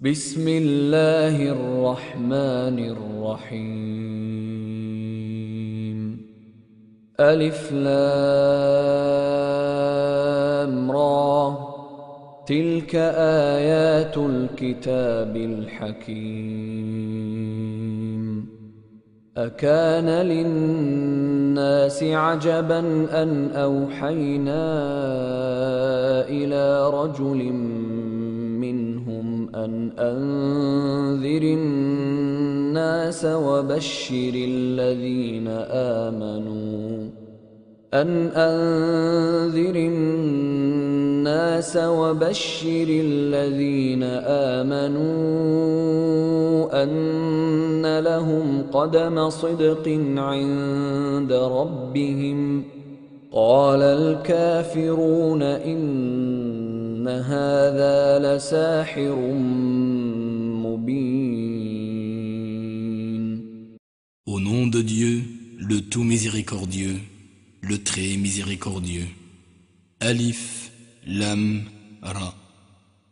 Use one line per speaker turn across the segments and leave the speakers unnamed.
بسم الله الرحمن الرحيم ألف لام را تلك آيات الكتاب الحكيم أكان للناس عجبا أن أوحينا إلى رجل من منهم أن أنذر الناس وبشر الذين آمنوا أن أنذر الناس وبشر الذين آمنوا أن لهم قدم صدق عند ربهم قال الكافرون إن
Au nom de Dieu, le tout miséricordieux, le très miséricordieux. Alif, Lam, Ra.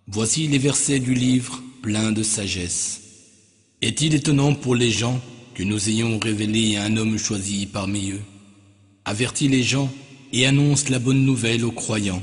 Voici les versets du livre plein de sagesse. Est-il étonnant pour les gens que nous ayons révélé un homme choisi parmi eux Avertis les gens et annonce la bonne nouvelle aux croyants.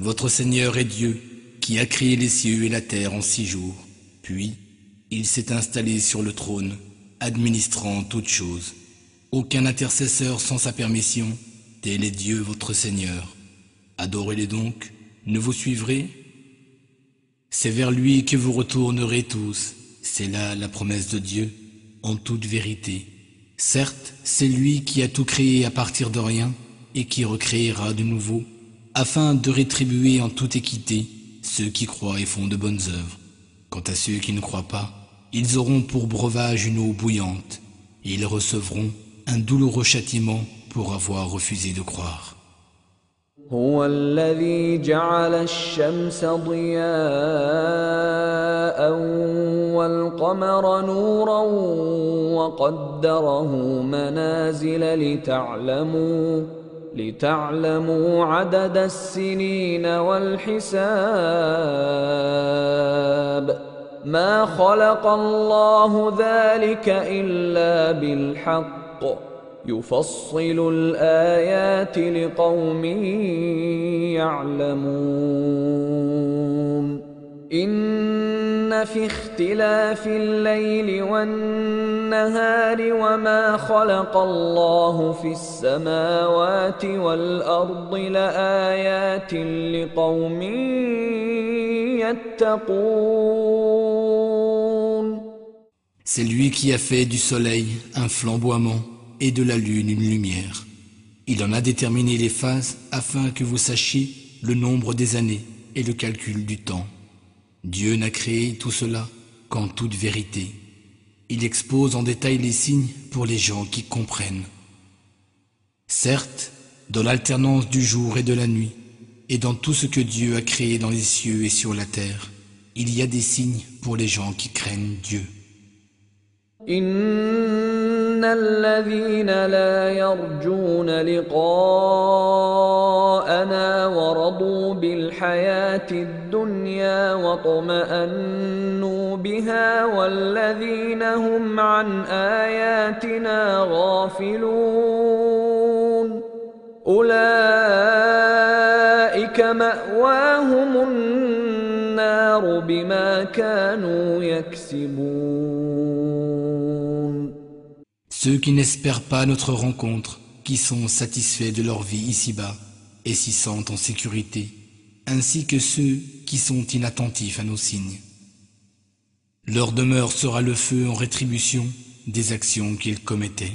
Votre Seigneur est Dieu, qui a créé les cieux et la terre en six jours, puis il s'est installé sur le trône, administrant toutes choses. Aucun intercesseur sans sa permission, tel est Dieu votre Seigneur. Adorez-les donc, ne vous suivrez C'est vers lui que vous retournerez tous, c'est là la promesse de Dieu, en toute vérité. Certes, c'est lui qui a tout créé à partir de rien, et qui recréera de nouveau afin de rétribuer en toute équité ceux qui croient et font de bonnes œuvres. Quant à ceux qui ne croient pas, ils auront pour breuvage une eau bouillante, et ils recevront un douloureux châtiment pour avoir refusé de croire.
لتعلموا عدد السنين والحساب ما خلق الله ذلك الا بالحق يفصل الايات لقوم يعلمون
C'est lui qui a fait du soleil un flamboiement et de la lune une lumière. Il en a déterminé les phases afin que vous sachiez le nombre des années et le calcul du temps. Dieu n'a créé tout cela qu'en toute vérité. Il expose en détail les signes pour les gens qui comprennent. Certes, dans l'alternance du jour et de la nuit, et dans tout ce que Dieu a créé dans les cieux et sur la terre, il y a des signes pour les gens qui craignent Dieu.
إِنَّ الَّذِينَ لَا يَرْجُونَ لِقَاءَنَا وَرَضُوا بِالْحَيَاةِ الدُّنْيَا وَطَمَأَنُّوا بِهَا وَالَّذِينَ هُمْ عَنْ آيَاتِنَا غَافِلُونَ أُولَئِكَ مَأْوَاهُمُ النَّارُ بِمَا كَانُوا يَكْسِبُونَ
Ceux qui n'espèrent pas notre rencontre, qui sont satisfaits de leur vie ici-bas et s'y sentent en sécurité, ainsi que ceux qui sont inattentifs à nos signes. Leur demeure sera le feu en rétribution des actions qu'ils commettaient.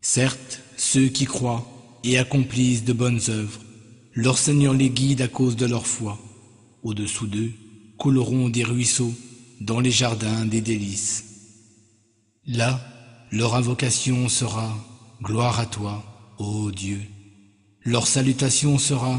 Certes, ceux qui croient et accomplissent de bonnes œuvres, leur Seigneur les guide à cause de leur foi. Au-dessous d'eux couleront des ruisseaux dans les jardins des délices. Là, leur invocation sera Gloire à toi, ô Dieu. Leur salutation sera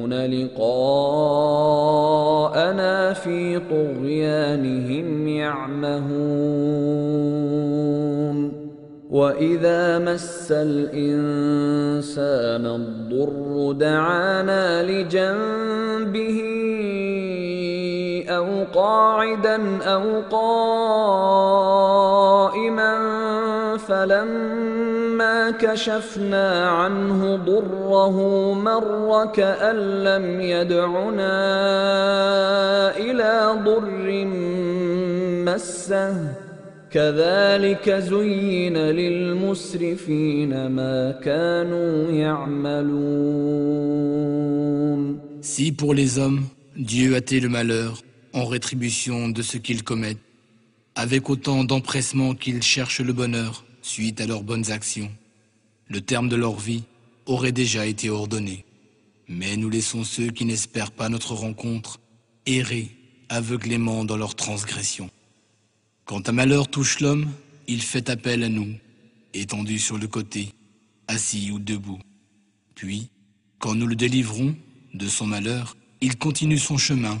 يرجون لقاءنا في طغيانهم يعمهون واذا مس الانسان الضر دعانا لجنبه أو قاعدا أو قائما فلما كشفنا عنه ضره مر كأن لم يدعنا إلى ضر مسه كذلك زين للمسرفين ما كانوا يعملون
Si pour les hommes, Dieu a le malheur, en rétribution de ce qu'ils commettent, avec autant d'empressement qu'ils cherchent le bonheur suite à leurs bonnes actions. Le terme de leur vie aurait déjà été ordonné. Mais nous laissons ceux qui n'espèrent pas notre rencontre errer aveuglément dans leurs transgressions. Quand un malheur touche l'homme, il fait appel à nous, étendu sur le côté, assis ou debout. Puis, quand nous le délivrons de son malheur, il continue son chemin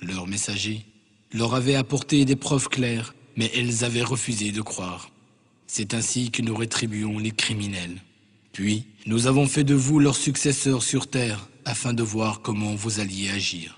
Leur messager leur avait apporté des preuves claires, mais elles avaient refusé de croire. C'est ainsi que nous rétribuons les criminels. Puis, nous avons fait de vous leurs successeurs sur terre, afin de voir comment vous alliez agir.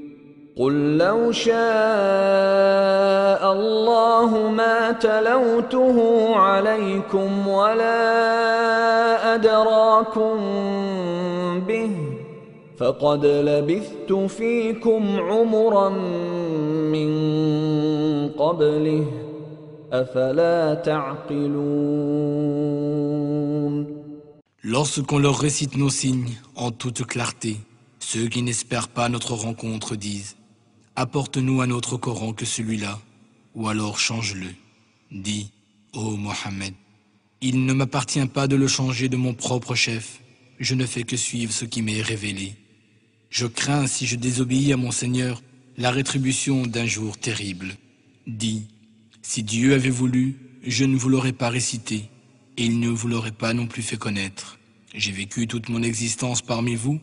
قل لو شاء الله ما تلوته عليكم ولا ادراكم به فقد لبثت فيكم عمرا من قبله افلا تعقلون
Lorsqu'on leur récite nos signes en toute clarté, ceux qui n'espèrent pas notre rencontre disent apporte-nous un autre Coran que celui-là, ou alors change-le. Dis, ô Mohammed, il ne m'appartient pas de le changer de mon propre chef, je ne fais que suivre ce qui m'est révélé. Je crains, si je désobéis à mon Seigneur, la rétribution d'un jour terrible. Dis, si Dieu avait voulu, je ne vous l'aurais pas récité, et il ne vous l'aurait pas non plus fait connaître. J'ai vécu toute mon existence parmi vous,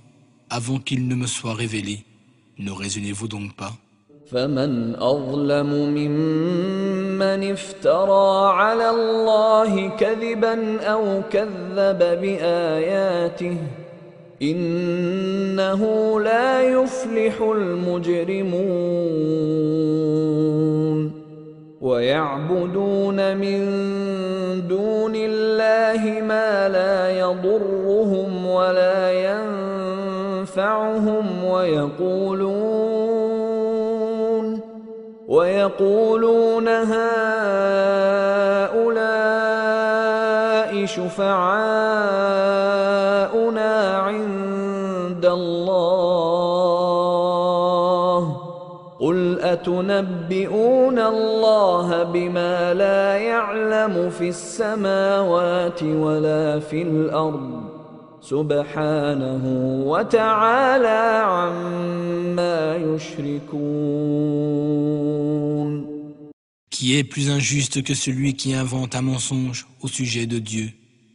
avant qu'il ne me soit révélé. Ne raisonnez-vous donc pas
فمن أظلم ممن افترى على الله كذبا أو كذب بآياته إنه لا يفلح المجرمون ويعبدون من دون الله ما لا يضرهم ولا ينفعهم ويقولون ويقولون هؤلاء شفعاؤنا عند الله قل اتنبئون الله بما لا يعلم في السماوات ولا في الارض
Qui est plus injuste que celui qui invente un mensonge au sujet de Dieu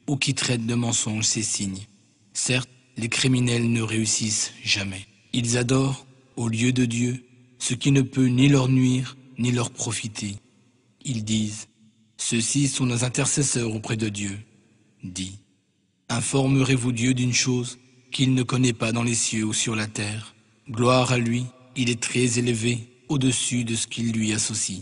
ou qui traite de mensonge ses signes Certes, les criminels ne réussissent jamais. Ils adorent, au lieu de Dieu, ce qui ne peut ni leur nuire ni leur profiter. Ils disent, ceux-ci sont nos intercesseurs auprès de Dieu. Dit, Informerez-vous Dieu d'une chose qu'il ne connaît pas dans les cieux ou sur la terre. Gloire à lui, il est très élevé au-dessus de ce qu'il lui associe.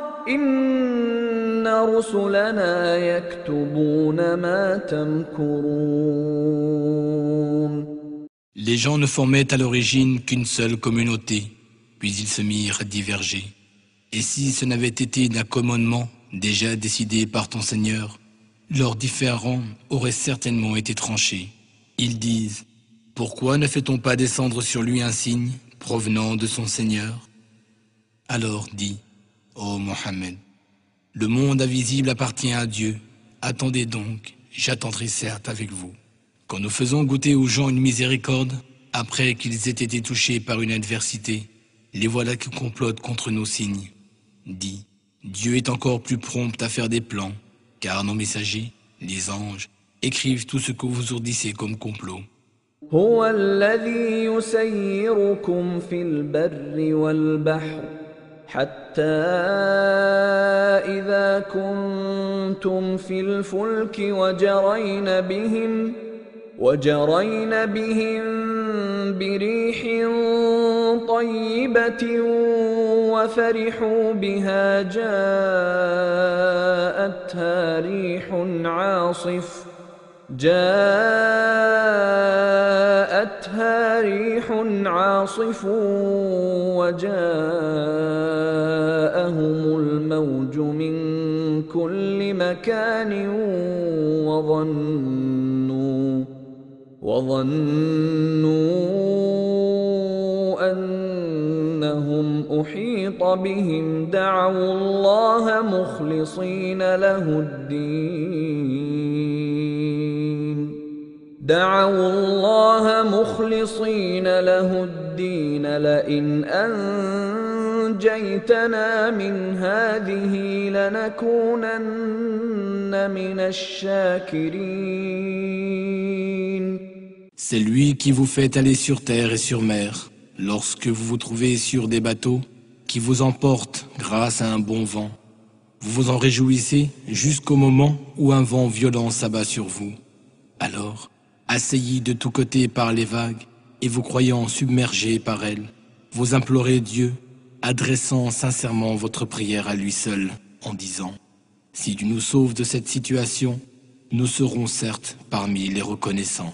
Les gens ne formaient à l'origine qu'une seule communauté, puis ils se mirent à diverger. Et si ce n'avait été d'un commandement déjà décidé par ton Seigneur, leurs différends auraient certainement été tranchés. Ils disent, Pourquoi ne fait-on pas descendre sur lui un signe provenant de son Seigneur Alors dit, ô Mohammed, le monde invisible appartient à Dieu. Attendez donc, j'attendrai certes avec vous. Quand nous faisons goûter aux gens une miséricorde, après qu'ils aient été touchés par une adversité, les voilà qui complotent contre nos signes. Dit, Dieu est encore plus prompt à faire des plans, car nos messagers, les anges, écrivent tout ce que vous ourdissez comme complot.
حتى إذا كنتم في الفلك وجرين بهم وجرين بهم بريح طيبة وفرحوا بها جاءتها ريح عاصف جاءتها فأتها ريح عاصف وجاءهم الموج من كل مكان وظنوا وظنوا أنهم أحيط بهم دعوا الله مخلصين له الدين
C'est lui qui vous fait aller sur terre et sur mer, lorsque vous vous trouvez sur des bateaux, qui vous emportent grâce à un bon vent. Vous vous en réjouissez jusqu'au moment où un vent violent s'abat sur vous. Alors, assaillis de tous côtés par les vagues, et vous croyant submergés par elles, vous implorez Dieu, adressant sincèrement votre prière à lui seul, en disant, Si tu nous sauves de cette situation, nous serons certes parmi les reconnaissants.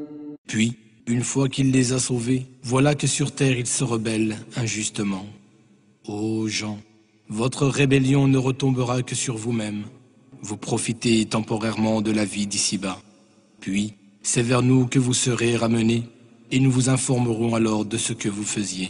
Puis, une fois qu'il les a sauvés, voilà que sur terre ils se rebellent injustement. Ô gens, votre rébellion ne retombera que sur vous-même. Vous profitez temporairement de la vie d'ici-bas. Puis, c'est vers nous que vous serez ramenés, et nous vous informerons alors de ce que vous faisiez.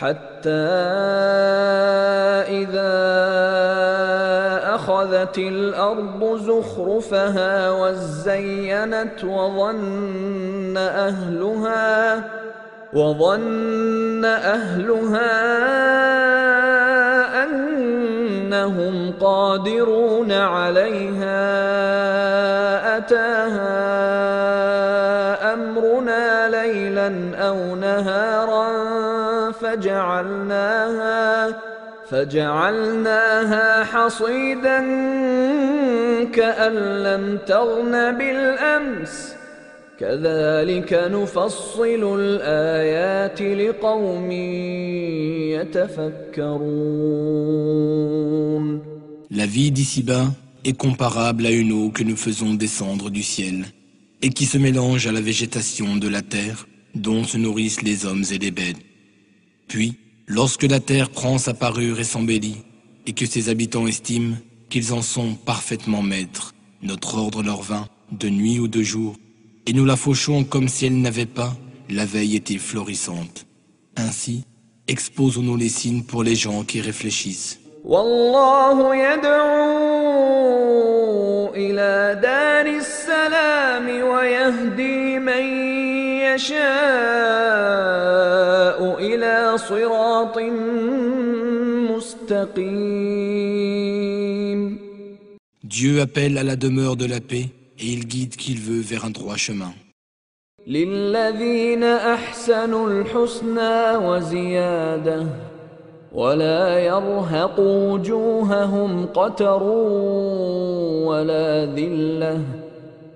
حتى إذا أخذت الأرض زخرفها وزينت وظن أهلها وظن أهلها أنهم قادرون عليها أتاها أمرنا ليلا أو نهارا
La vie d'ici-bas est comparable à une eau que nous faisons descendre du ciel et qui se mélange à la végétation de la terre dont se nourrissent les hommes et les bêtes. Puis, lorsque la terre prend sa parure et s'embellit, et que ses habitants estiment qu'ils en sont parfaitement maîtres, notre ordre leur vint, de nuit ou de jour, et nous la fauchons comme si elle n'avait pas, la veille était florissante. Ainsi, exposons-nous les signes pour les gens qui réfléchissent.
إلى صراط مستقيم
Dieu appelle à la demeure de la paix et il guide qu'il veut vers un droit chemin.
للذين أحسنوا الحسنى وزيادة ولا يرهق وجوههم قتر ولا ذله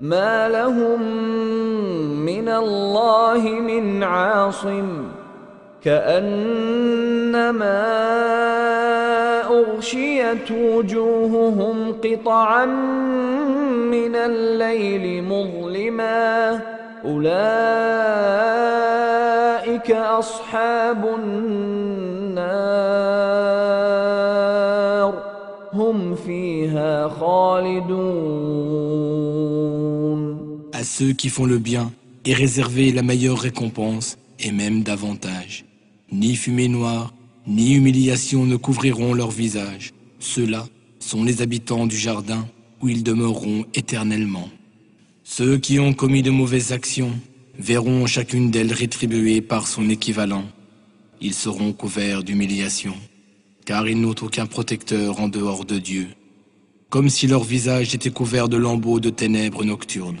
ما لهم من الله من عاصم كأنما أغشيت وجوههم قطعا من الليل مظلما أولئك أصحاب النار هم فيها خالدون
à ceux qui font le bien et réserver la meilleure récompense, et même davantage. Ni fumée noire, ni humiliation ne couvriront leur visage. Ceux-là sont les habitants du jardin où ils demeureront éternellement. Ceux qui ont commis de mauvaises actions verront chacune d'elles rétribuée par son équivalent. Ils seront couverts d'humiliation, car ils n'ont aucun protecteur en dehors de Dieu, comme si leur visage était couvert de lambeaux de ténèbres nocturnes.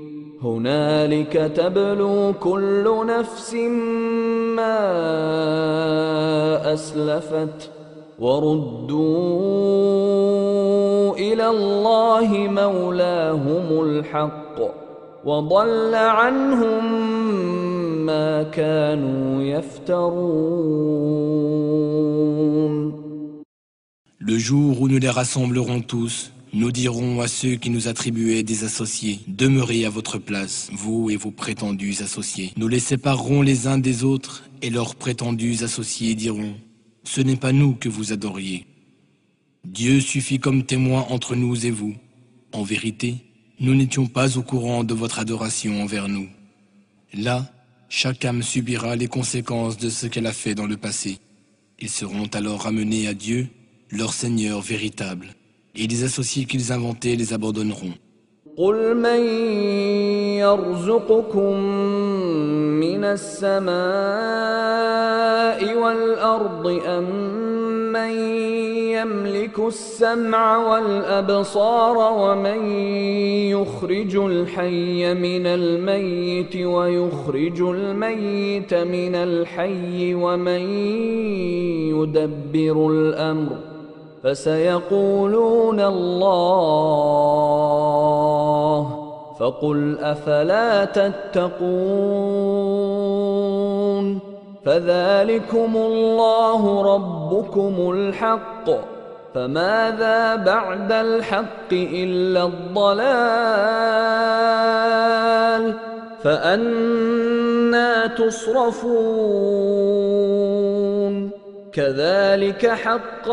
هنالك تبلو كل نفس ما اسلفت وردوا الى الله مولاهم الحق وضل عنهم ما كانوا يفترون
Le jour où nous les rassemblerons tous Nous dirons à ceux qui nous attribuaient des associés, demeurez à votre place, vous et vos prétendus associés. Nous les séparerons les uns des autres, et leurs prétendus associés diront, ce n'est pas nous que vous adoriez. Dieu suffit comme témoin entre nous et vous. En vérité, nous n'étions pas au courant de votre adoration envers nous. Là, chaque âme subira les conséquences de ce qu'elle a fait dans le passé. Ils seront alors ramenés à Dieu, leur Seigneur véritable. et les associés qu'ils inventaient les abandonneront.
قل من يرزقكم من السماء والأرض أم من يملك السمع والأبصار ومن يخرج الحي من الميت ويخرج الميت من الحي ومن يدبر الأمر ۖ فسيقولون الله فقل افلا تتقون فذلكم الله ربكم الحق فماذا بعد الحق الا الضلال فانا تصرفون
Dis-leur,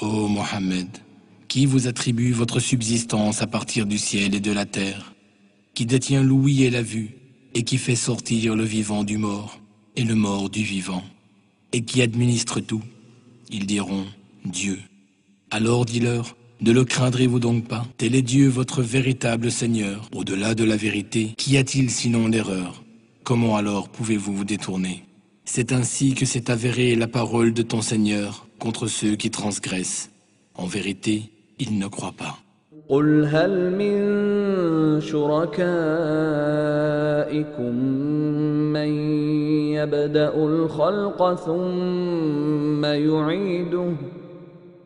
ô Mohammed, qui vous attribue votre subsistance à partir du ciel et de la terre, qui détient l'ouïe et la vue, et qui fait sortir le vivant du mort et le mort du vivant, et qui administre tout. Ils diront Dieu. Alors dis-leur, ne le craindrez-vous donc pas Tel est Dieu votre véritable Seigneur. Au-delà de la vérité, qu'y a-t-il sinon l'erreur Comment alors pouvez-vous vous détourner C'est ainsi que s'est avérée la parole de ton Seigneur contre ceux qui transgressent. En vérité, ils ne croient pas.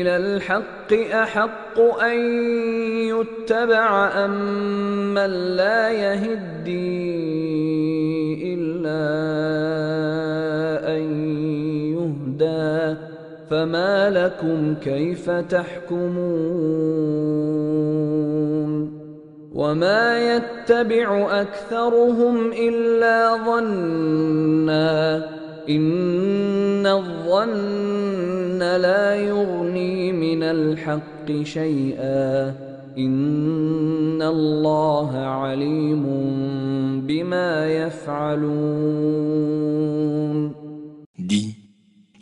إلى الحق أحق أن يتبع أم من لا يهدي إلا أن يهدى فما لكم كيف تحكمون وما يتبع أكثرهم إلا ظنّا
إن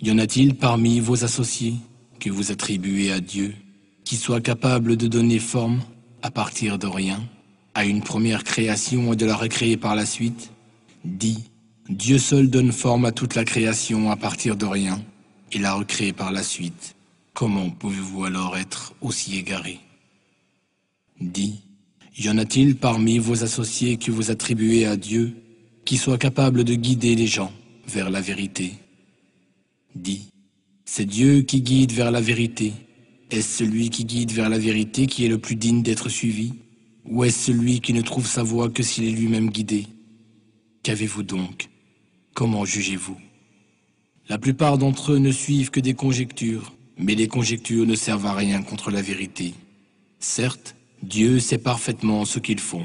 y en a-t-il parmi vos associés que vous attribuez à Dieu qui soit capable de donner forme, à partir de rien, à une première création et de la recréer par la suite Dis, Dieu seul donne forme à toute la création à partir de rien et la recrée par la suite. Comment pouvez-vous alors être aussi égaré Dis, y en a-t-il parmi vos associés que vous attribuez à Dieu qui soit capable de guider les gens vers la vérité Dis, c'est Dieu qui guide vers la vérité. Est-ce celui qui guide vers la vérité qui est le plus digne d'être suivi Ou est-ce celui qui ne trouve sa voie que s'il est lui-même guidé Qu'avez-vous donc Comment jugez-vous La plupart d'entre eux ne suivent que des conjectures, mais les conjectures ne servent à rien contre la vérité. Certes, Dieu sait parfaitement ce qu'ils font.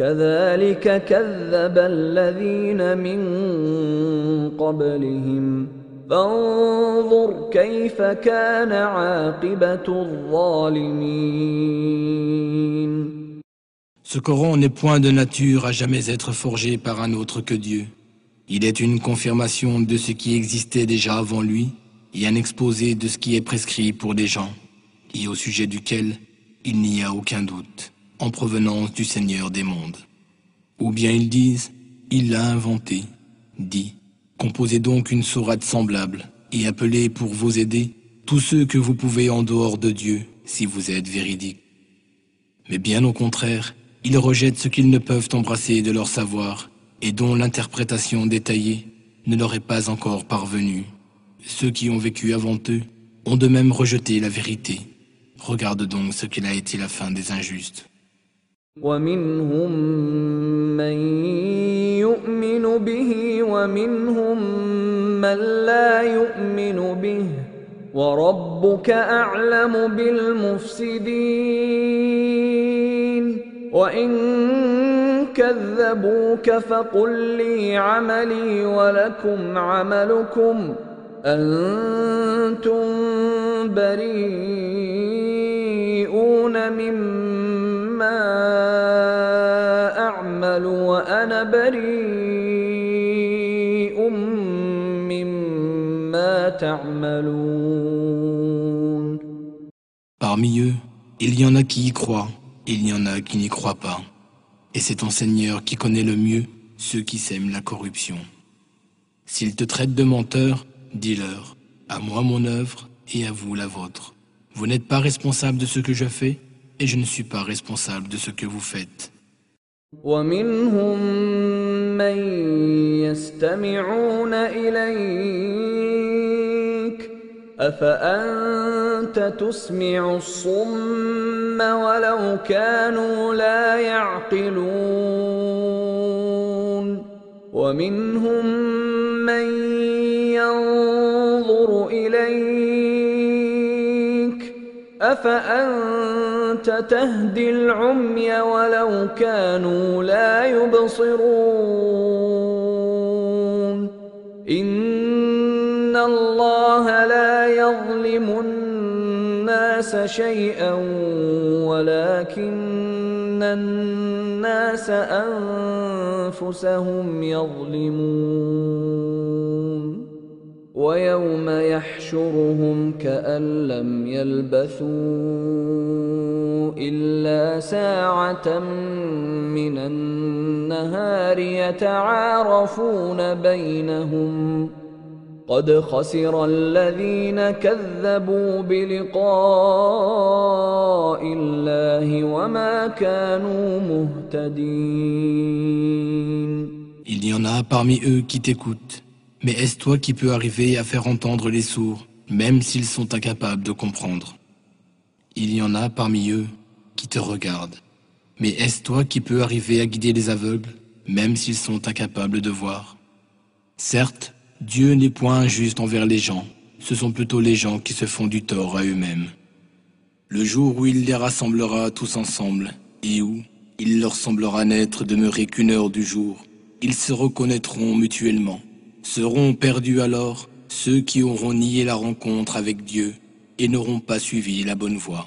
Ce Coran n'est point de nature à jamais être forgé par un autre que Dieu. Il est une confirmation de ce qui existait déjà avant lui et un exposé de ce qui est prescrit pour des gens, et au sujet duquel il n'y a aucun doute en provenance du Seigneur des mondes. Ou bien ils disent, il l'a inventé, dit, composez donc une sourate semblable, et appelez pour vous aider tous ceux que vous pouvez en dehors de Dieu, si vous êtes véridiques. Mais bien au contraire, ils rejettent ce qu'ils ne peuvent embrasser de leur savoir, et dont l'interprétation détaillée ne leur est pas encore parvenue. Ceux qui ont vécu avant eux ont de même rejeté la vérité. Regarde donc ce qu'il a été la fin des injustes.
ومنهم من يؤمن به ومنهم من لا يؤمن به وربك اعلم بالمفسدين وان كذبوك فقل لي عملي ولكم عملكم انتم بريئون مما
Parmi eux, il y en a qui y croient, il y en a qui n'y croient pas. Et c'est ton Seigneur qui connaît le mieux ceux qui sèment la corruption. S'ils te traitent de menteur, dis-leur, à moi mon œuvre et à vous la vôtre. Vous n'êtes pas responsable de ce que je fais et je ne suis pas responsable de ce que vous faites.
ومنهم من يستمعون إليك أفأنت تسمع الصم ولو كانوا لا يعقلون ومنهم من ينظر إليك أفأنت تهدي العمي ولو كانوا لا يبصرون إن الله لا يظلم الناس شيئا ولكن الناس أنفسهم يظلمون ويوم يحشرهم كأن لم يلبثوا إلا ساعة من النهار يتعارفون بينهم قد خسر الذين كذبوا بلقاء الله وما كانوا مهتدين
Il y en a parmi eux qui t'écoutent Mais est-ce toi qui peux arriver à faire entendre les sourds, même s'ils sont incapables de comprendre Il y en a parmi eux qui te regardent. Mais est-ce toi qui peux arriver à guider les aveugles, même s'ils sont incapables de voir Certes, Dieu n'est point injuste envers les gens, ce sont plutôt les gens qui se font du tort à eux-mêmes. Le jour où il les rassemblera tous ensemble, et où il leur semblera n'être demeuré qu'une heure du jour, ils se reconnaîtront mutuellement. Seront perdus alors ceux qui auront nié la rencontre avec Dieu et n'auront pas suivi la bonne voie.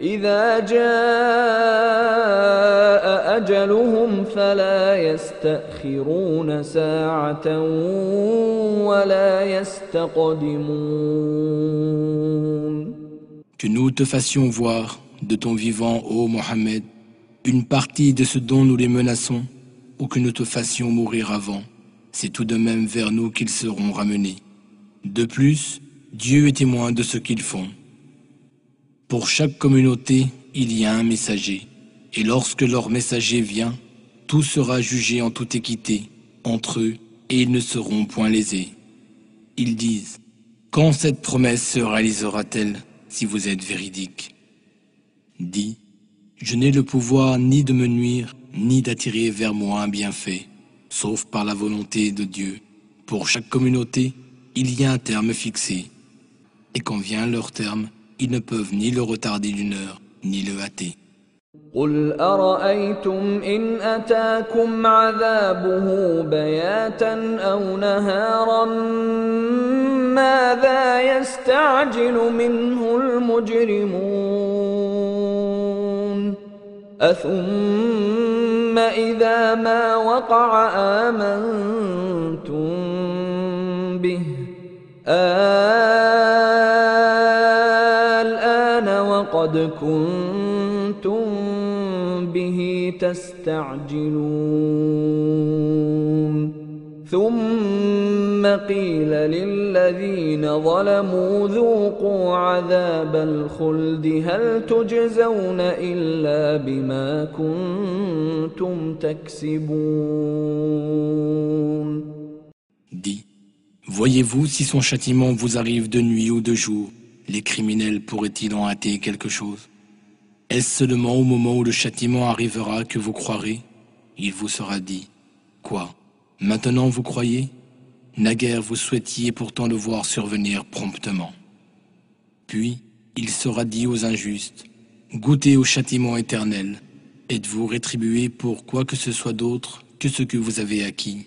Que nous te fassions voir de ton vivant, ô Mohammed, une partie de ce dont nous les menaçons, ou que nous te fassions mourir avant, c'est tout de même vers nous qu'ils seront ramenés. De plus, Dieu est témoin de ce qu'ils font. Pour chaque communauté, il y a un messager. Et lorsque leur messager vient, tout sera jugé en toute équité entre eux, et ils ne seront point lésés. Ils disent, Quand cette promesse se réalisera-t-elle, si vous êtes véridique Dis, Je n'ai le pouvoir ni de me nuire, ni d'attirer vers moi un bienfait, sauf par la volonté de Dieu. Pour chaque communauté, il y a un terme fixé. Et quand vient leur terme, ils ne peuvent ni le retarder d'une heure, ni le hâter.
قل أرأيتم إن أتاكم عذابه بياتا أو نهارا ماذا يستعجل منه المجرمون أثم إذا ما وقع آمنتم به آه قد كنتم به تستعجلون ثم قيل للذين ظلموا ذوقوا عذاب الخلد هل تجزون الا بما كنتم تكسبون
voyez-vous si son châtiment vous arrive de nuit ou de jour Les criminels pourraient-ils en hâter quelque chose Est-ce seulement au moment où le châtiment arrivera que vous croirez Il vous sera dit. Quoi Maintenant vous croyez Naguère vous souhaitiez pourtant le voir survenir promptement. Puis il sera dit aux injustes, Goûtez au châtiment éternel, êtes-vous rétribué pour quoi que ce soit d'autre que ce que vous avez acquis.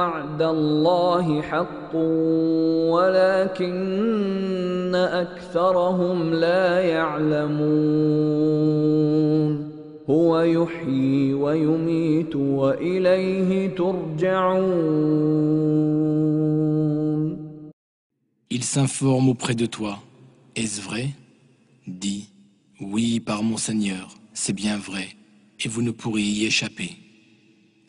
Il s'informe auprès de toi. Est-ce vrai Dis, oui par mon Seigneur, c'est bien vrai, et vous ne pourriez y échapper.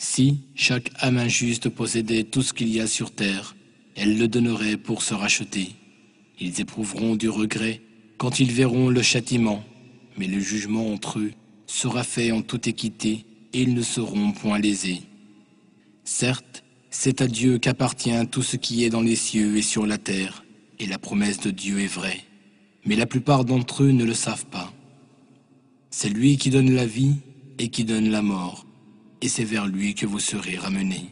Si chaque âme injuste possédait tout ce qu'il y a sur terre, elle le donnerait pour se racheter. Ils éprouveront du regret quand ils verront le châtiment, mais le jugement entre eux sera fait en toute équité et ils ne seront point lésés. Certes, c'est à Dieu qu'appartient tout ce qui est dans les cieux et sur la terre, et la promesse de Dieu est vraie, mais la plupart d'entre eux ne le savent pas. C'est lui qui donne la vie et qui donne la mort. et c'est vers lui que vous serez ramenés.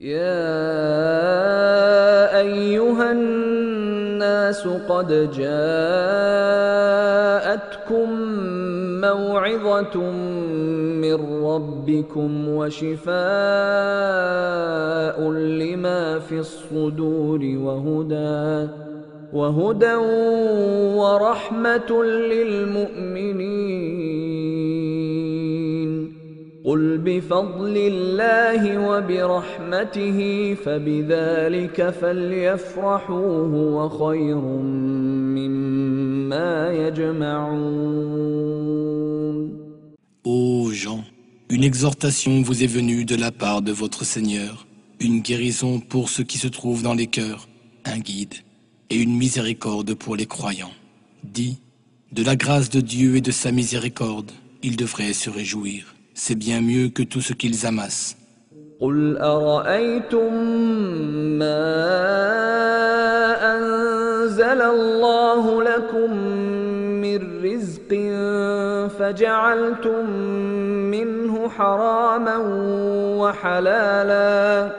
يا أيها الناس قد جاءتكم موعظة من ربكم وشفاء لما في الصدور وهدى وهدى ورحمة للمؤمنين
Ô Jean, une exhortation vous est venue de la part de votre Seigneur, une guérison pour ceux qui se trouvent dans les cœurs, un guide et une miséricorde pour les croyants. Dis, de la grâce de Dieu et de sa miséricorde, ils devraient se réjouir. c'est bien mieux que tout ce qu'ils amassent.
قل أرأيتم ما أنزل الله لكم من رزق فجعلتم منه حراما وحلالا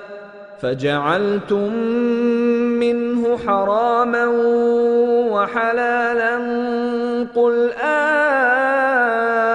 فجعلتم منه حراما وحلالا قل آه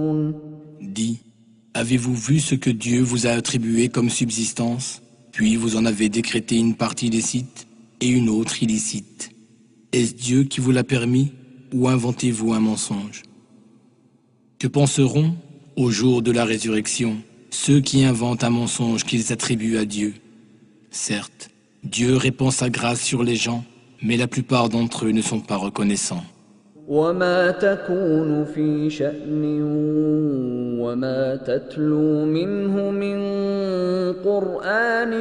Avez-vous vu ce que Dieu vous a attribué comme subsistance Puis vous en avez décrété une partie illicite et une autre illicite. Est-ce Dieu qui vous l'a permis ou inventez-vous un mensonge Que penseront, au jour de la résurrection, ceux qui inventent un mensonge qu'ils attribuent à Dieu Certes, Dieu répand sa grâce sur les gens, mais la plupart d'entre eux ne sont pas reconnaissants.
وما تتلو منه من قران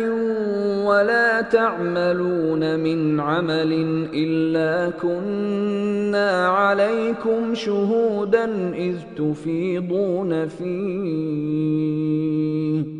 ولا تعملون من عمل الا كنا عليكم شهودا اذ تفيضون فيه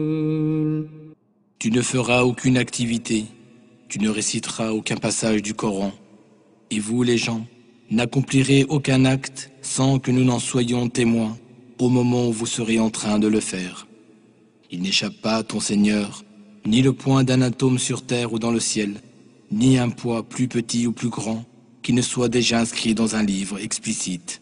Tu ne feras aucune activité, tu ne réciteras aucun passage du Coran. Et vous, les gens, n'accomplirez aucun acte sans que nous n'en soyons témoins au moment où vous serez en train de le faire. Il n'échappe pas à ton Seigneur, ni le point d'un atome sur terre ou dans le ciel, ni un poids plus petit ou plus grand qui ne soit déjà inscrit dans un livre explicite.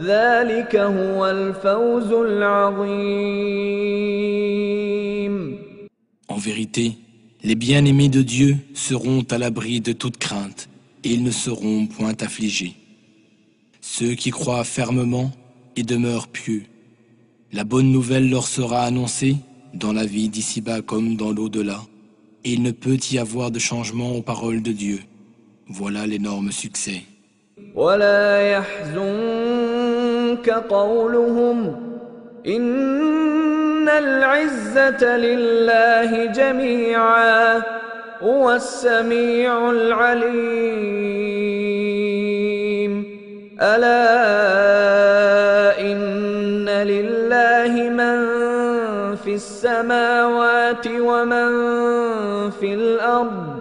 En vérité, les bien-aimés de Dieu seront à l'abri de toute crainte et ils ne seront point affligés. Ceux qui croient fermement et demeurent pieux, la bonne nouvelle leur sera annoncée dans la vie d'ici-bas comme dans l'au-delà, et il ne peut y avoir de changement aux paroles de Dieu. Voilà l'énorme succès.
كقولهم قولهم إن العزة لله جميعا هو السميع العليم ألا إن لله من في السماوات ومن في الأرض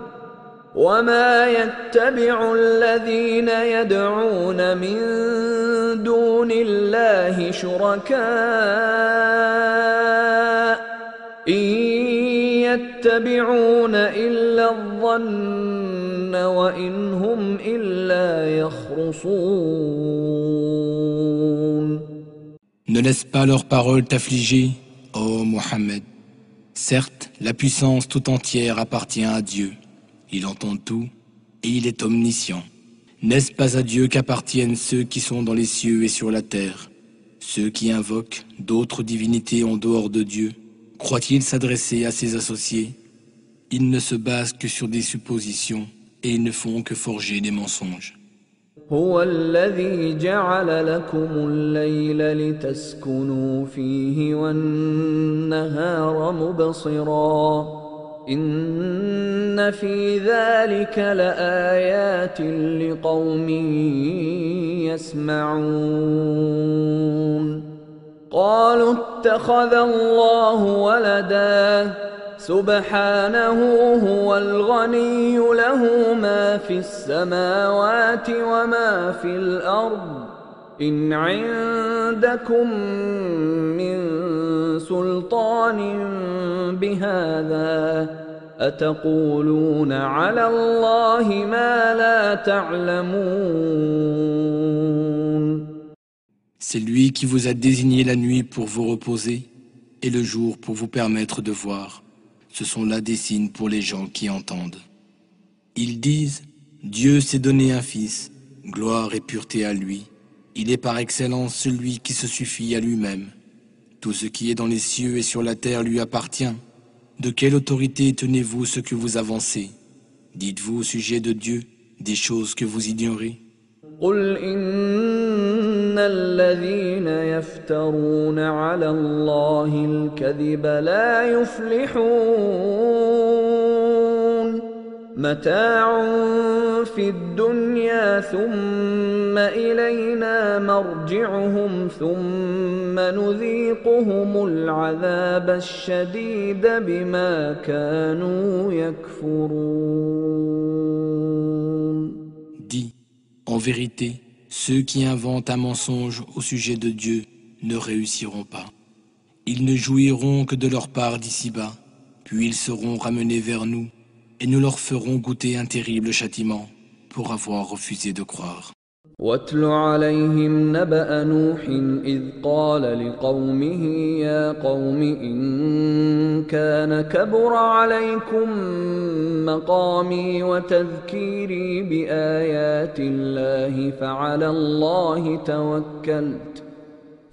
وما يتبع الذين يدعون من دون الله شركاء ان يتبعون الا الظن وان هم الا يخرصون
Ne laisse pas leurs paroles t'affliger, ô Mohammed. Certes, la puissance tout entière appartient à Dieu. il entend tout, et il est omniscient. N'est-ce pas à Dieu qu'appartiennent ceux qui sont dans les cieux et sur la terre Ceux qui invoquent d'autres divinités en dehors de Dieu, croient-ils s'adresser à ses associés Ils ne se basent que sur des suppositions et ils ne font que forger des mensonges.
إن في ذلك لآيات لقوم يسمعون قالوا اتخذ الله ولدا سبحانه هو الغني له ما في السماوات وما في الأرض
C'est lui qui vous a désigné la nuit pour vous reposer et le jour pour vous permettre de voir. Ce sont là des signes pour les gens qui entendent. Ils disent, Dieu s'est donné un fils, gloire et pureté à lui. Il est par excellence celui qui se suffit à lui-même. Tout ce qui est dans les cieux et sur la terre lui appartient. De quelle autorité tenez-vous ce que vous avancez Dites-vous au sujet de Dieu des choses que vous ignorez
dit
Dis, en vérité, ceux qui inventent un mensonge au sujet de Dieu ne réussiront pas. Ils ne jouiront que de leur part d'ici-bas, puis ils seront ramenés vers nous et nous leur ferons goûter un terrible châtiment pour avoir refusé de croire.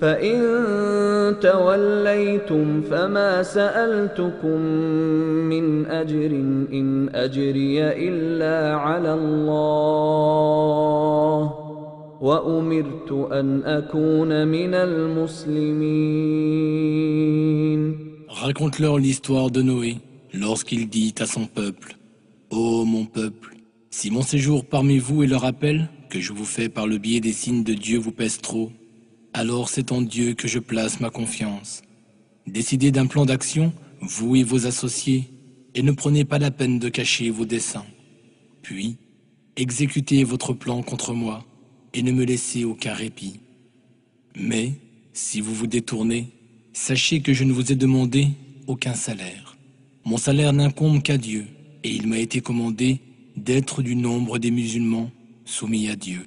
Raconte-leur l'histoire de Noé lorsqu'il dit à son peuple Ô mon peuple, si mon séjour parmi vous est le rappel que je vous fais par le biais des signes de Dieu vous pèse trop, alors c'est en Dieu que je place ma confiance. Décidez d'un plan d'action, vous et vos associés, et ne prenez pas la peine de cacher vos desseins. Puis, exécutez votre plan contre moi, et ne me laissez aucun répit. Mais, si vous vous détournez, sachez que je ne vous ai demandé aucun salaire. Mon salaire n'incombe qu'à Dieu, et il m'a été commandé d'être du nombre des musulmans soumis à Dieu.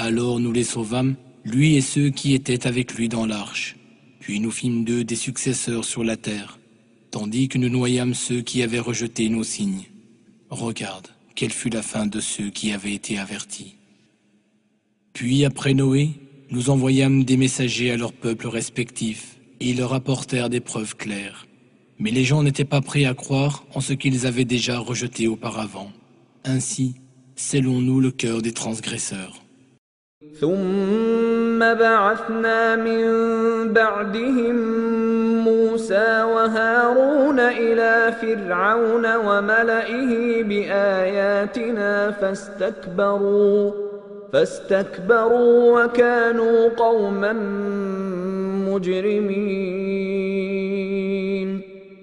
Alors nous les sauvâmes, lui et ceux qui étaient avec lui dans l'arche. Puis nous fîmes d'eux des successeurs sur la terre, tandis que nous noyâmes ceux qui avaient rejeté nos signes. Regarde, quelle fut la fin de ceux qui avaient été avertis. Puis après Noé, nous envoyâmes des messagers à leurs peuples respectifs, et ils leur apportèrent des preuves claires. Mais les gens n'étaient pas prêts à croire en ce qu'ils avaient déjà rejeté auparavant. Ainsi, scellons-nous le cœur des transgresseurs.
ثم بعثنا من بعدهم موسى وهارون الى فرعون وملئه باياتنا فاستكبروا فاستكبروا وكانوا قوما مجرمين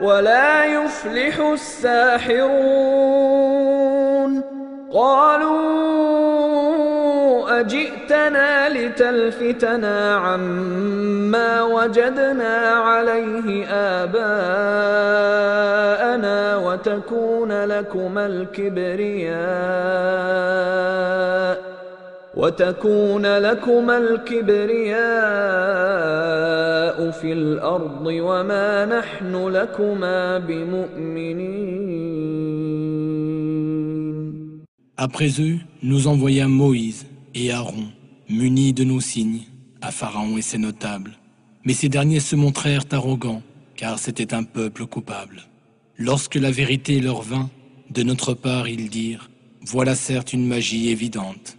ولا يفلح الساحرون قالوا اجئتنا لتلفتنا عما وجدنا عليه اباءنا وتكون لكما الكبرياء
Après eux, nous envoyâmes Moïse et Aaron, munis de nos signes, à Pharaon et ses notables. Mais ces derniers se montrèrent arrogants, car c'était un peuple coupable. Lorsque la vérité leur vint, de notre part ils dirent, Voilà certes une magie évidente.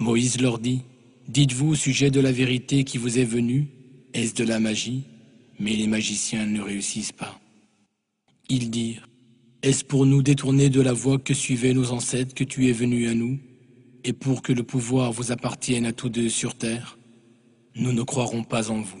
Moïse leur dit, Dites-vous au sujet de la vérité qui vous est venue, est-ce de la magie Mais les magiciens ne réussissent pas. Ils dirent, Est-ce pour nous détourner de la voie que suivaient nos ancêtres que tu es venu à nous, et pour que le pouvoir vous appartienne à tous deux sur terre Nous ne croirons pas en vous.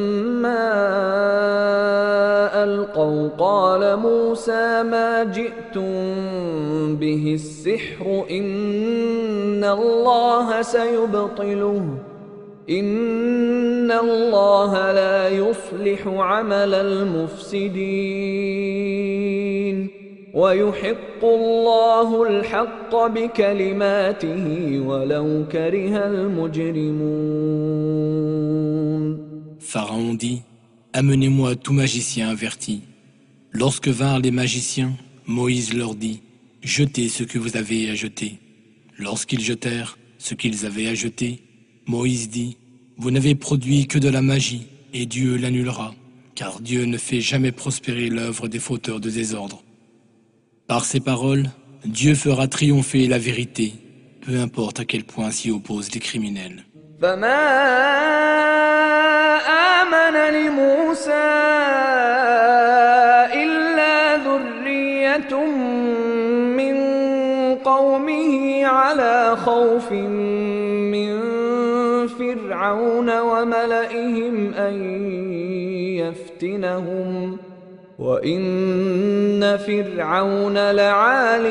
قال موسى ما جئتم به السحر إن الله سيبطله إن الله لا يصلح عمل المفسدين ويحق الله الحق بكلماته ولو كره المجرمون
Pharaon dit Amenez-moi tout magicien averti. Lorsque vinrent les magiciens, Moïse leur dit, Jetez ce que vous avez à jeter. Lorsqu'ils jetèrent ce qu'ils avaient à jeter, Moïse dit, Vous n'avez produit que de la magie, et Dieu l'annulera, car Dieu ne fait jamais prospérer l'œuvre des fauteurs de désordre. Par ces paroles, Dieu fera triompher la vérité, peu importe à quel point s'y opposent les criminels.
خوف من فرعون وملئهم أن يفتنهم وإن فرعون لعال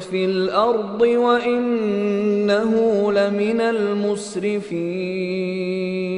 في الأرض وإنه لمن المسرفين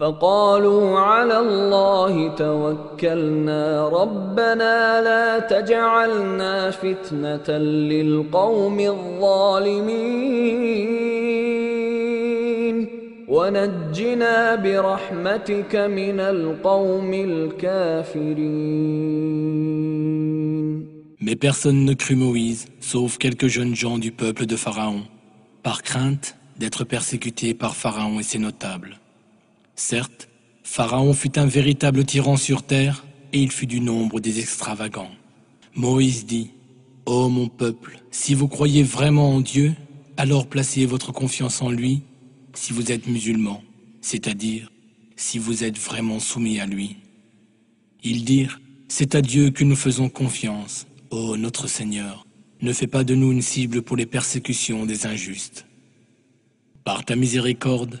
فقالوا على الله توكلنا ربنا لا تجعلنا فتنة للقوم الظالمين ونجنا برحمتك من القوم الكافرين
Mais personne ne crut Moïse, sauf quelques jeunes gens du peuple de Pharaon, par crainte d'être persécutés par Pharaon et ses notables. Certes, Pharaon fut un véritable tyran sur terre, et il fut du nombre des extravagants. Moïse dit, Ô mon peuple, si vous croyez vraiment en Dieu, alors placez votre confiance en lui, si vous êtes musulman, c'est-à-dire si vous êtes vraiment soumis à lui. Ils dirent, C'est à Dieu que nous faisons confiance, ô notre Seigneur, ne fais pas de nous une cible pour les persécutions des injustes. Par ta miséricorde,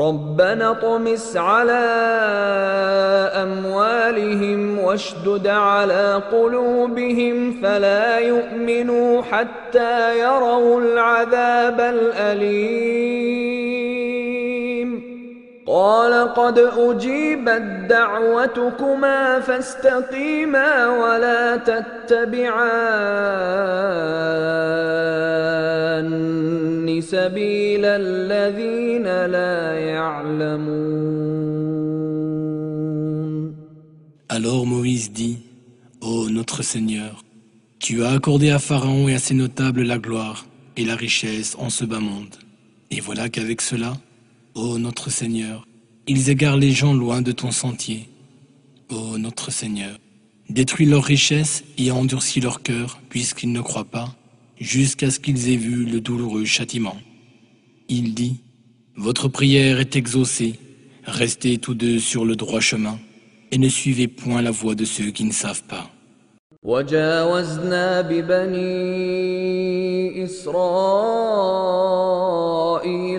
ربنا طمس على اموالهم واشدد على قلوبهم فلا يؤمنوا حتى يروا العذاب الاليم
Alors Moïse dit, Ô notre Seigneur, tu as accordé à Pharaon et à ses notables la gloire et la richesse en ce bas monde. Et voilà qu'avec cela, Ô notre Seigneur, ils égarent les gens loin de ton sentier. Ô notre Seigneur, détruis leurs richesses et endurcis leur cœur, puisqu'ils ne croient pas, jusqu'à ce qu'ils aient vu le douloureux châtiment. Il dit, Votre prière est exaucée, restez tous deux sur le droit chemin, et ne suivez point la voie de ceux qui ne savent pas.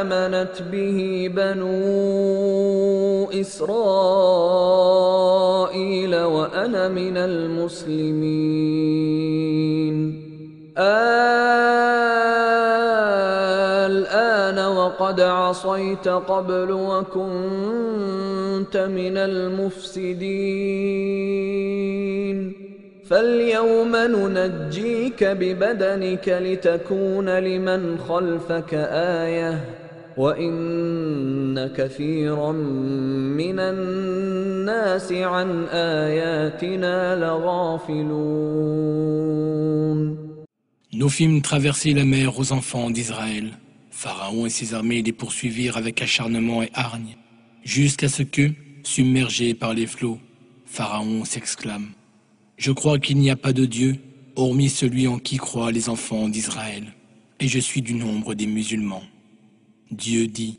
آمنت به بنو إسرائيل وأنا من المسلمين الآن وقد عصيت قبل وكنت من المفسدين فاليوم ننجيك ببدنك لتكون لمن خلفك ايه
Nous fîmes traverser la mer aux enfants d'Israël. Pharaon et ses armées les poursuivirent avec acharnement et hargne, jusqu'à ce que, submergés par les flots, Pharaon s'exclame Je crois qu'il n'y a pas de Dieu, hormis celui en qui croient les enfants d'Israël, et je suis du nombre des musulmans. Dieu dit,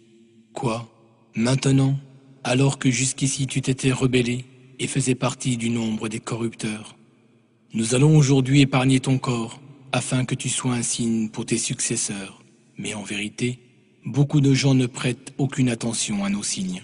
Quoi Maintenant, alors que jusqu'ici tu t'étais rebellé et faisais partie du nombre des corrupteurs, nous allons aujourd'hui épargner ton corps afin que tu sois un signe pour tes successeurs. Mais en vérité, beaucoup de gens ne prêtent aucune attention à nos signes.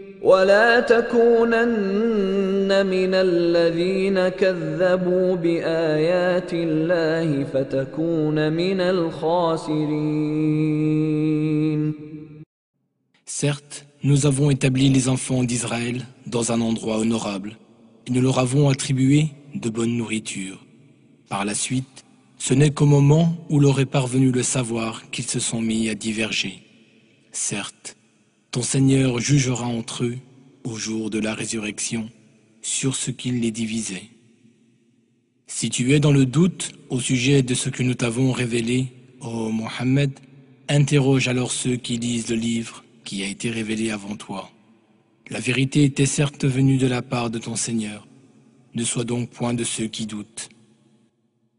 Certes, nous avons établi les enfants d'Israël dans un endroit honorable et nous leur avons attribué de bonne nourriture. Par la suite, ce n'est qu'au moment où leur est parvenu le savoir qu'ils se sont mis à diverger. Certes, ton Seigneur jugera entre eux, au jour de la résurrection, sur ce qu'il les divisait. Si tu es dans le doute au sujet de ce que nous t'avons révélé, ô Mohammed, interroge alors ceux qui lisent le livre qui a été révélé avant toi. La vérité était certes venue de la part de ton Seigneur. Ne sois donc point de ceux qui doutent.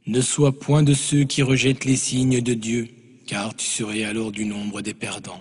Ne sois point de ceux qui rejettent les signes de Dieu, car tu serais alors du nombre des perdants.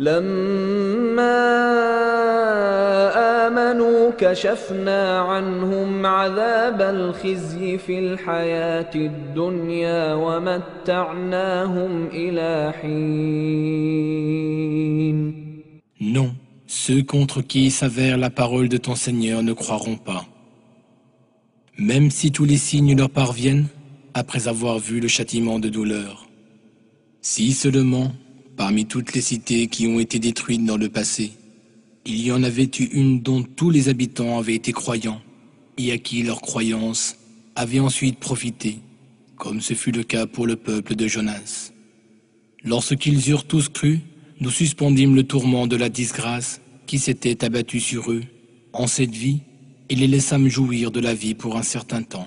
Non, ceux contre qui s'avère la parole de ton Seigneur ne croiront pas. Même si tous les signes leur parviennent, après avoir vu le châtiment de douleur. Si seulement Parmi toutes les cités qui ont été détruites dans le passé, il y en avait eu une dont tous les habitants avaient été croyants, et à qui leur croyance avait ensuite profité, comme ce fut le cas pour le peuple de Jonas. Lorsqu'ils eurent tous cru, nous suspendîmes le tourment de la disgrâce qui s'était abattue sur eux en cette vie et les laissâmes jouir de la vie pour un certain temps.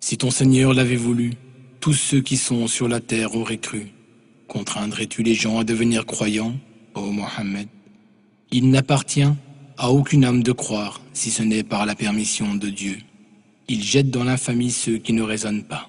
Si ton Seigneur l'avait voulu, tous ceux qui sont sur la terre auraient cru. Contraindrais-tu les gens à devenir croyants, ô Mohammed Il n'appartient à aucune âme de croire, si ce n'est par la permission de Dieu. Il jette dans l'infamie ceux qui ne raisonnent pas.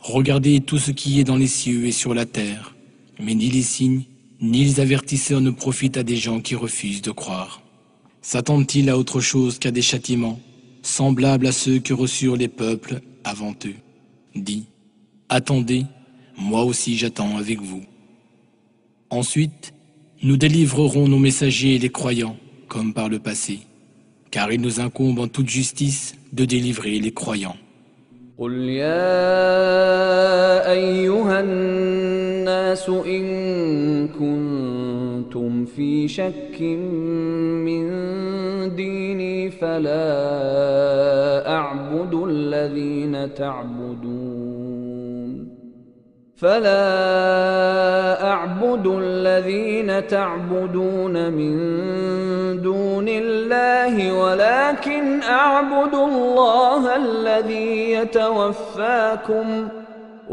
regardez tout ce qui est dans les cieux et sur la terre, mais ni les signes, ni les avertisseurs ne profitent à des gens qui refusent de croire s'attendent-ils à autre chose qu'à des châtiments, semblables à ceux que reçurent les peuples avant eux Dis, attendez, moi aussi j'attends avec vous. Ensuite, nous délivrerons nos messagers et les croyants, comme par le passé, car il nous incombe en toute justice de délivrer les croyants.
كنتم في شك من ديني فلا أعبد الذين تعبدون فلا أعبد الذين تعبدون من دون الله ولكن أعبد الله الذي يتوفاكم ۖ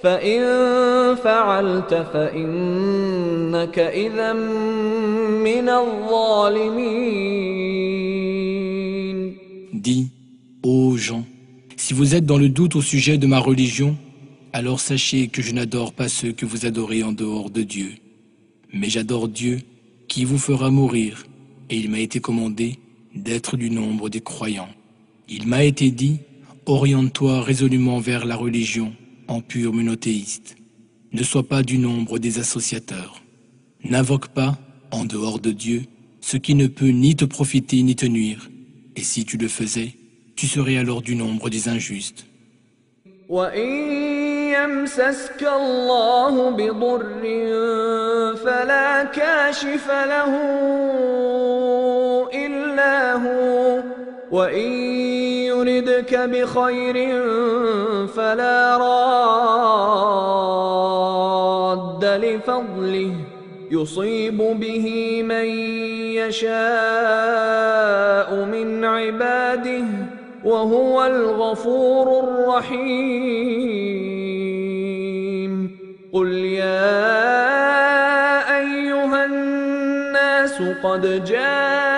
Dis, ô gens, si vous êtes dans le doute au sujet de ma religion, alors sachez que je n'adore pas ceux que vous adorez en dehors de Dieu. Mais j'adore Dieu qui vous fera mourir, et il m'a été commandé d'être du nombre des croyants. Il m'a été dit, oriente-toi résolument vers la religion en pur monothéiste. Ne sois pas du nombre des associateurs. N'invoque pas, en dehors de Dieu, ce qui ne peut ni te profiter ni te nuire. Et si tu le faisais, tu serais alors du nombre des injustes.
يردك بخير فلا راد لفضله يصيب به من يشاء من عباده وهو الغفور الرحيم قل يا ايها الناس قد جاءت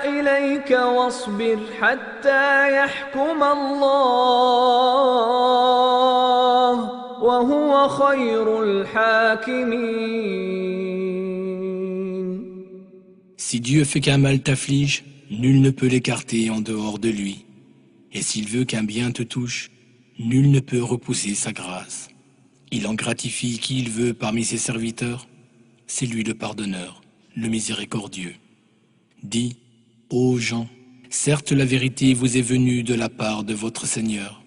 Si Dieu fait qu'un mal t'afflige, nul ne peut l'écarter en dehors de lui. Et s'il veut qu'un bien te touche, nul ne peut repousser sa grâce. Il en gratifie qui il veut parmi ses serviteurs. C'est lui le pardonneur, le miséricordieux. Dis, Ô Jean, certes la vérité vous est venue de la part de votre Seigneur.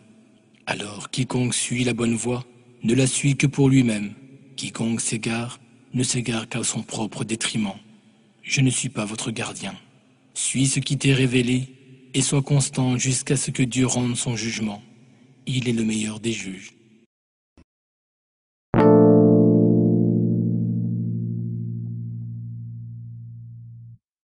Alors quiconque suit la bonne voie ne la suit que pour lui-même. Quiconque s'égare ne s'égare qu'à son propre détriment. Je ne suis pas votre gardien. Suis ce qui t'est révélé et sois constant jusqu'à ce que Dieu rende son jugement. Il est le meilleur des juges.